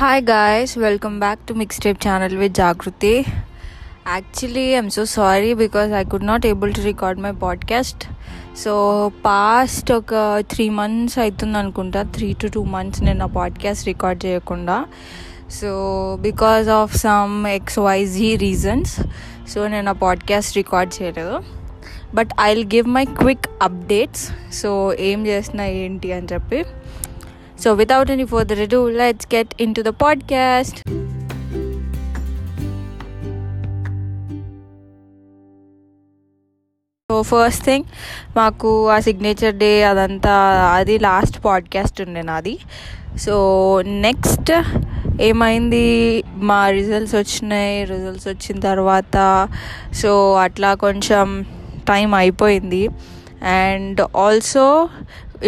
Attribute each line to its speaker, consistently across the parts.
Speaker 1: Hi guys welcome back to Mixtape channel with Jagruti actually I'm so sorry because I could not able to record my podcast so past ఒక three months అవుతుంది అనుకుంటా. Three to two months నేను ఆ podcast record చేయకుండా. So because of some X Y Z reasons so నేను ఆ podcast record చేయలేదు. But I will give my quick updates so ఏం చేస్తున్నా ఏంటి అని చెప్పి. So, without any further ado, let's get into the podcast. So first thing మాకు ఆ సిగ్నేచర్ డే అదంతా అది లాస్ట్ పాడ్కాస్ట్ ఉండే నాది. సో నెక్స్ట్ ఏమైంది? మా రిజల్ట్స్ వచ్చినాయి రిజల్ట్స్ వచ్చిన తర్వాత సో అట్లా కొంచెం టైం అయిపోయింది. అండ్ ఆల్సో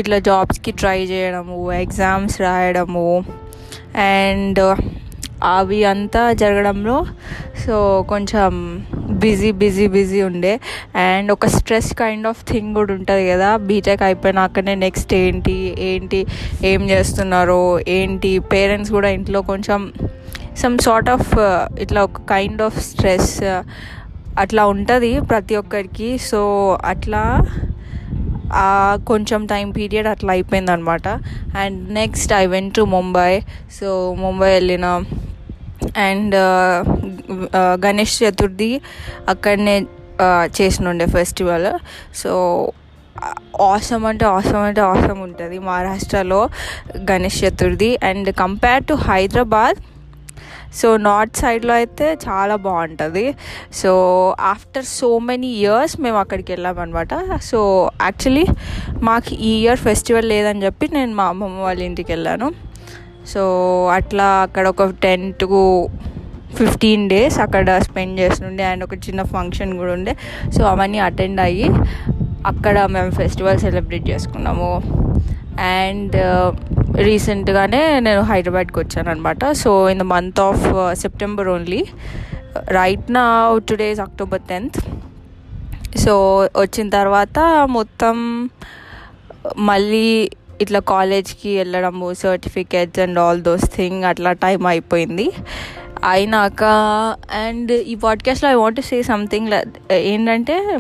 Speaker 1: ఇట్లా జాబ్స్కి ట్రై చేయడము ఎగ్జామ్స్ రాయడము అండ్ uh, అవి అంతా జరగడంలో సో కొంచెం బిజీ బిజీ బిజీ ఉండే. అండ్ ఒక స్ట్రెస్ కైండ్ ఆఫ్ థింగ్ కూడా ఉంటుంది కదా బీటెక్ అయిపోయినాకనే నెక్స్ట్ ఏంటి ఏంటి ఏం చేస్తున్నారో ఏంటి పేరెంట్స్ కూడా ఇంట్లో కొంచెం సమ్ సార్ట్ ఆఫ్ ఇట్లా ఒక కైండ్ ఆఫ్ స్ట్రెస్ అట్లా ఉంటుంది ప్రతి ఒక్కరికి. సో అట్లా కొంచెం టైం పీరియడ్ అట్లా అయిపోయింది అనమాట and next I went to Mumbai so Mumbai వెళ్ళిన అండ్ గణేష్ చతుర్థి అక్కడనే చేసినుండే ఫెస్టివల్ సో ఆసమ్ అంటే ఆసమ్ అంటే ఆసమ్ ఉంటుంది మహారాష్ట్రలో Ganesh Chaturthi. And compare to Hyderabad so north సైడ్లో అయితే చాలా బాగుంటుంది. So after so many years మేము అక్కడికి వెళ్ళామన్నమాట. సో యాక్చువల్లీ మాకు ఈ ఇయర్ ఫెస్టివల్ లేదని చెప్పి నేను మా అమ్మమ్మ వాళ్ళ ఇంటికి వెళ్ళాను. సో అట్లా అక్కడ ఒక టెన్ టు ఫిఫ్టీన్ డేస్ అక్కడ స్పెండ్ చేస్తుండే. అండ్ ఒక చిన్న ఫంక్షన్ కూడా ఉండే. సో అవన్నీ అటెండ్ అయ్యి అక్కడ మేము ఫెస్టివల్ సెలబ్రేట్ చేసుకున్నాము. అండ్ రీసెంట్గానే నేను హైదరాబాద్కి వచ్చాను అనమాట so in the month of September only right నా today is October tenth so వచ్చిన తర్వాత మొత్తం మళ్ళీ ఇట్లా కాలేజ్కి వెళ్ళడము certificates and all those thing అట్లా టైం అయిపోయింది. అయినాక అండ్ ఈ పాడ్కాస్ట్లో ఐ వాంట్ సే సంథింగ్ ఏంటంటే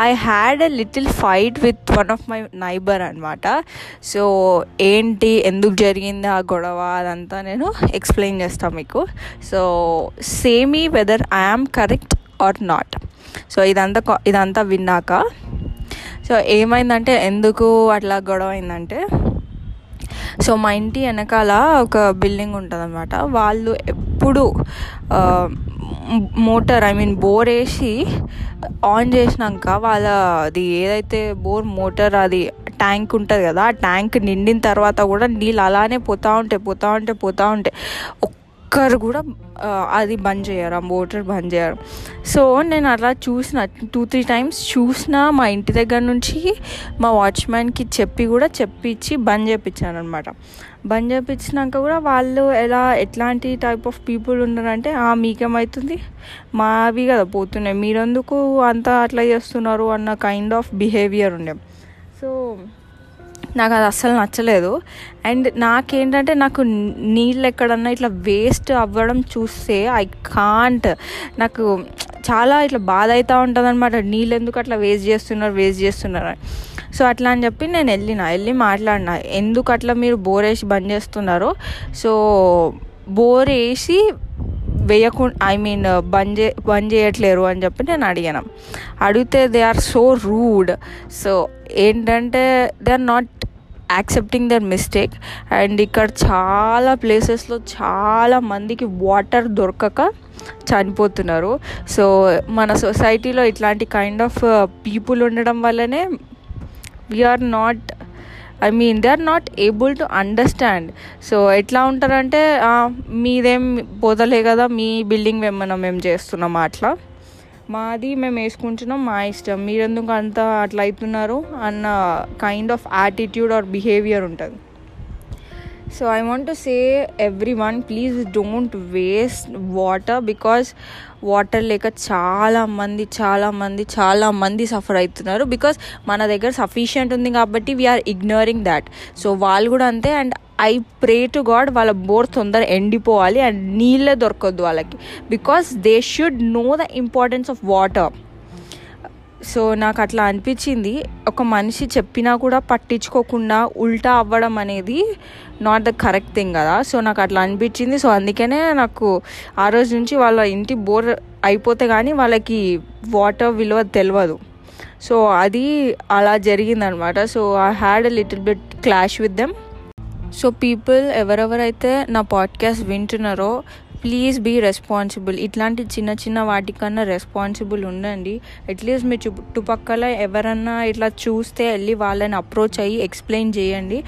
Speaker 1: I had a little fight with one of my neighbor అనమాట సో ఏంటి ఎందుకు జరిగింది ఆ గొడవ అదంతా నేను ఎక్స్ప్లెయిన్ చేస్తాను మీకు. So say me whether I am correct or not so ఇదంతా ఇదంతా విన్నాక. సో ఏమైందంటే ఎందుకు అట్లా గొడవ అయిందంటే సో మా ఇంటి వెనకాల ఒక బిల్డింగ్ ఉంటుందన్నమాట. వాళ్ళు ఎప్పుడు uh, motor I mean bore వేసి ఆన్ చేసినాక వాళ్ళ అది ఏదైతే బోర్ మోటార్ అది ట్యాంక్ ఉంటుంది కదా ఆ ట్యాంక్ నిండిన తర్వాత కూడా నీళ్ళు అలానే పోతూ ఉంటాయి పోతూ ఉంటాయి పోతూ ఉంటాయి ఒక్కరు కూడా అది బంద్ చేయరు ఆ మోటార్ బంద్ చేయరు. సో నేను అలా చూసిన టూ త్రీ టైమ్స్ చూసిన మా ఇంటి దగ్గర నుంచి మా వాచ్మ్యాన్కి చెప్పి కూడా చెప్పించి బంద్ చేయించాను అనమాట బంద్ చేయించినాక కూడా వాళ్ళు ఎలా ఎట్లాంటి టైప్ ఆఫ్ పీపుల్ ఉన్నారంటే మీకేమవుతుంది మావి కదా పోతున్నాయి. మీరెందుకు అంతా అట్లా చేస్తున్నారు? అన్న కైండ్ ఆఫ్ బిహేవియర్ ఉండే. సో నాకు అది అస్సలు నచ్చలేదు. అండ్ నాకేంటంటే నాకు నీళ్ళు ఎక్కడన్నా ఇట్లా వేస్ట్ అవ్వడం చూస్తే ఐ కాంట్. నాకు చాలా ఇట్లా బాధ అవుతూ ఉంటుంది అనమాట నీళ్ళు ఎందుకు అట్లా వేస్ట్ చేస్తున్నారు వేస్ట్ చేస్తున్నారు సో అట్లా అని చెప్పి నేను వెళ్ళిన వెళ్ళి మాట్లాడిన. ఎందుకు అట్లా మీరు బోరేసి బంద్ చేస్తున్నారు? సో బోర్ వేసి వేయకుండా ఐ మీన్ బంద్ చే బంద్ చేయట్లేరు అని చెప్పి నేను అడిగాను. అడిగితే they are so rude. So ఏంటంటే they are not accepting their mistake and ఇక్కడ చాలా ప్లేసెస్లో చాలా మందికి వాటర్ దొరకక చనిపోతున్నారు. సో మన సొసైటీలో ఇట్లాంటి కైండ్ ఆఫ్ పీపుల్ ఉండడం వల్లనే we are not I mean they are not able to understand so ఎట్లా ఉంటారంటే మీదేం పోదలే కదా మీ బిల్డింగ్ ఏమన్నా మేము చేస్తున్నాం అట్లా. మాది మేము వేసుకుంటున్నాం మా ఇష్టం. మీరెందుకు అంత అట్లా అవుతున్నారు అన్న kind of attitude or behaviour ఉంటుంది. So I want to say everyone please don't waste water because water లేక చాలామంది చాలామంది చాలామంది సఫర్ అవుతున్నారు బికాస్ మన దగ్గర సఫిషియంట్ ఉంది కాబట్టి వీఆర్ ఇగ్నోరింగ్ దాట్ సో వాళ్ళు కూడా అంతే and I pray to God వాళ్ళ బోర్ తొందర ఎండిపోవాలి అండ్ నీళ్ళే దొరకద్దు వాళ్ళకి. Because they should know the importance of water so నాకు అట్లా అనిపించింది. ఒక మనిషి చెప్పినా కూడా పట్టించుకోకుండా ఉల్టా అవ్వడం అనేది నాట్ ద కరెక్ట్ థింగ్ కదా. సో నాకు అట్లా అనిపించింది. సో అందుకనే నాకు ఆ రోజు నుంచి వాళ్ళ ఇంటి బోర్ అయిపోతే కానీ వాళ్ళకి వాటర్ విలువ తెలియదు సో అది అలా జరిగిందనమాట. So I had a little bit clash with them so people ఎవరెవరైతే నా పాడ్కాస్ట్ వింటున్నారో ప్లీజ్ బీ రెస్పాన్సిబుల్ ఇట్లాంటి చిన్న చిన్న వాటికన్నా రెస్పాన్సిబుల్ ఉండండి. అట్లీస్ట్ మీ చుట్టుపక్కల ఎవరన్నా ఇట్లా చూస్తే వెళ్ళి వాళ్ళని అప్రోచ్ అయ్యి ఎక్స్ప్లెయిన్ చేయండి.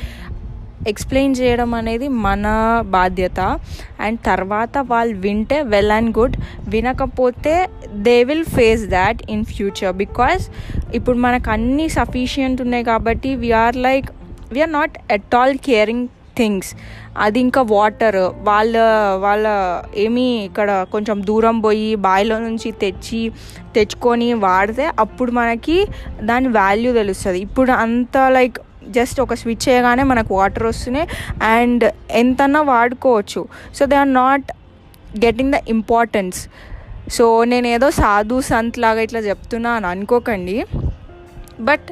Speaker 1: ఎక్స్ప్లెయిన్ చేయడం అనేది మన బాధ్యత. అండ్ తర్వాత వాళ్ళు వింటే వెల్ అండ్ గుడ్ వినకపోతే they will face that in future because ఇప్పుడు మనకు అన్నీ సఫిషియంట్ ఉన్నాయి కాబట్టి we are like we are not at all caring things అది ఇంకా వాటర్ వాళ్ళ వాళ్ళ ఏమీ ఇక్కడ కొంచెం దూరం పోయి బావిలో నుంచి తెచ్చి తెచ్చుకొని వాడితే అప్పుడు మనకి దాని వాల్యూ తెలుస్తుంది. ఇప్పుడు అంత లైక్ జస్ట్ ఒక స్విచ్ చేయగానే మనకు వాటర్ వస్తున్నాయి అండ్ ఎంతన్నా వాడుకోవచ్చు. So they are not getting the importance so నేను ఏదో సాధు సంత్ లాగా ఇట్లా చెప్తున్నాను అనుకోకండి. But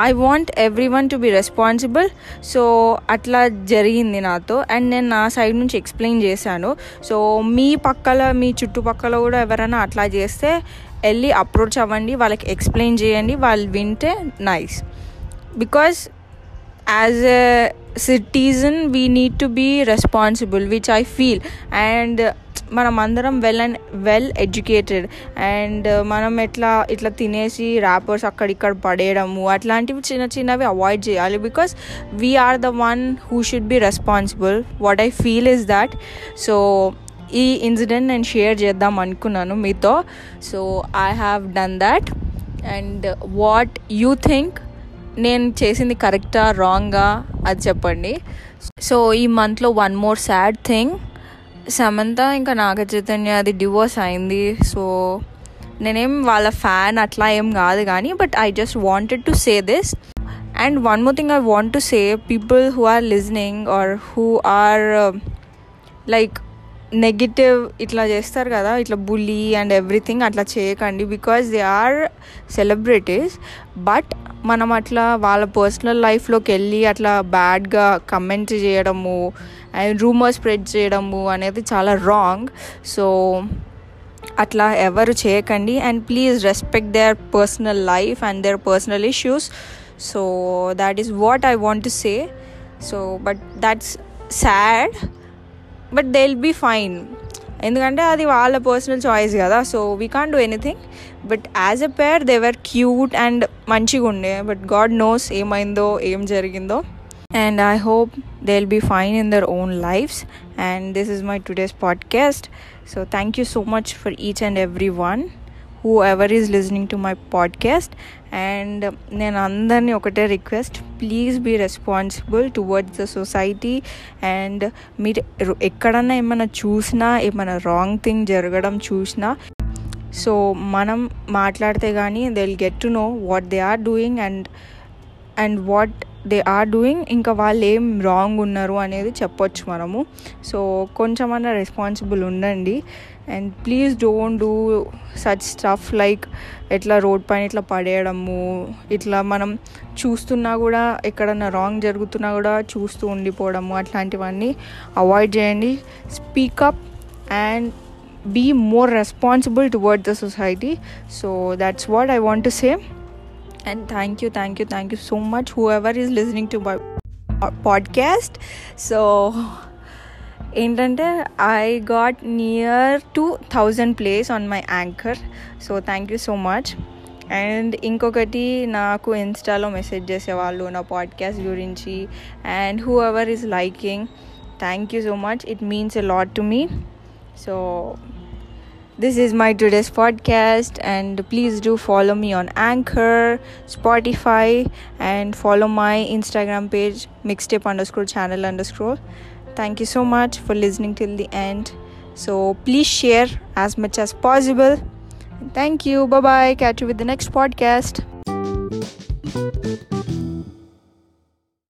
Speaker 1: I want everyone to be responsible so అట్లా జరిగింది నాతో. అండ్ నేను నా సైడ్ నుంచి ఎక్స్ప్లెయిన్ చేశాను. సో మీ పక్కల మీ చుట్టుపక్కల కూడా ఎవరైనా అట్లా చేస్తే వెళ్ళి అప్రోచ్ అవ్వండి. వాళ్ళకి ఎక్స్ప్లెయిన్ చేయండి. వాళ్ళు వింటే nice because as a citizen we need to be responsible which I feel and మనం అందరం well and well educated and మనం ఎట్లా ఇట్లా తినేసి ర్యాపర్స్ అక్కడిక్కడ పడేయడము అట్లాంటివి చిన్న చిన్నవి అవాయిడ్ చేయాలి. Because we are the one who should be responsible what I feel is that so ఈ ఇన్సిడెంట్ నేను షేర్ చేద్దాం అనుకున్నాను మీతో. So I have done that and what you think నేను చేసింది కరెక్టా రాంగా అది చెప్పండి. సో ఈ మంత్లో one more sad thing Samantha ఇంకా నాగ చైతన్య అది డివోర్స్ అయింది. సో నేనేం వాళ్ళ ఫ్యాన్ అట్లా ఏం కాదు కానీ but I just wanted to say this and one more thing I want to say people who are listening or who are like negative ఇట్లా చేస్తారు కదా ఇట్లా బుల్లీ అండ్ ఎవ్రీథింగ్ అట్లా చేయకండి because they are celebrities but మనం అట్లా వాళ్ళ personal లైఫ్లోకి వెళ్ళి అట్లా బ్యాడ్గా కమెంట్ చేయడము అండ్ రూమర్ స్ప్రెడ్ చేయడము అనేది చాలా రాంగ్ సో అట్లా ఎవరు చేయకండి and please respect their personal life and their personal issues so that is what I want to say so but that's sad but they will be fine ఎందుకంటే అది వాళ్ళ personal choice కదా. So we can do anything but as a pair they were cute and మంచిగా ఉండే. But God knows ఏమైందో ఏం జరిగిందో. And I hope they will be fine in their own lives and this is my today's podcast so thank you so much for each and everyone whoever is listening to my podcast and నేను అందరినీ ఒకటే request please be responsible towards the society and మీరు ఎక్కడన్నా ఏమైనా చూసినా ఏమైనా wrong thing జరగడం చూసినా సో మనం మాట్లాడితే కానీ they will get to know what they are doing and and what they are doing ఇంకా వాళ్ళు ఏం రాంగ్ ఉన్నారు అనేది చెప్పొచ్చు మనము. సో కొంచెమన్నా రెస్పాన్సిబుల్ ఉండండి. And please don't do such stuff like ఎట్లా రోడ్ పైన ఇట్లా పడేయడము ఇట్లా మనం చూస్తున్నా కూడా ఎక్కడన్నా రాంగ్ జరుగుతున్నా కూడా చూస్తూ ఉండిపోవడము అట్లాంటివన్నీ అవాయిడ్ చేయండి. Speak up and be more responsible toward the society so that's what I want to say and thank you thank you thank you so much whoever is listening to my podcast so ఏంటంటే I got near two thousand place on my Anchor so thank you so much and ఇంకొకటి నాకు ఇన్స్టాలో message చేసేవాళ్ళు నా podcast గురించి. And whoever is liking thank you so much it means a lot to me so this is my today's podcast and please do follow me on Anchor Spotify and follow my Instagram page Mixtape underscore channel underscore thank you so much for listening till the end. So please share as much as possible. Thank you. Bye bye catch you with the next podcast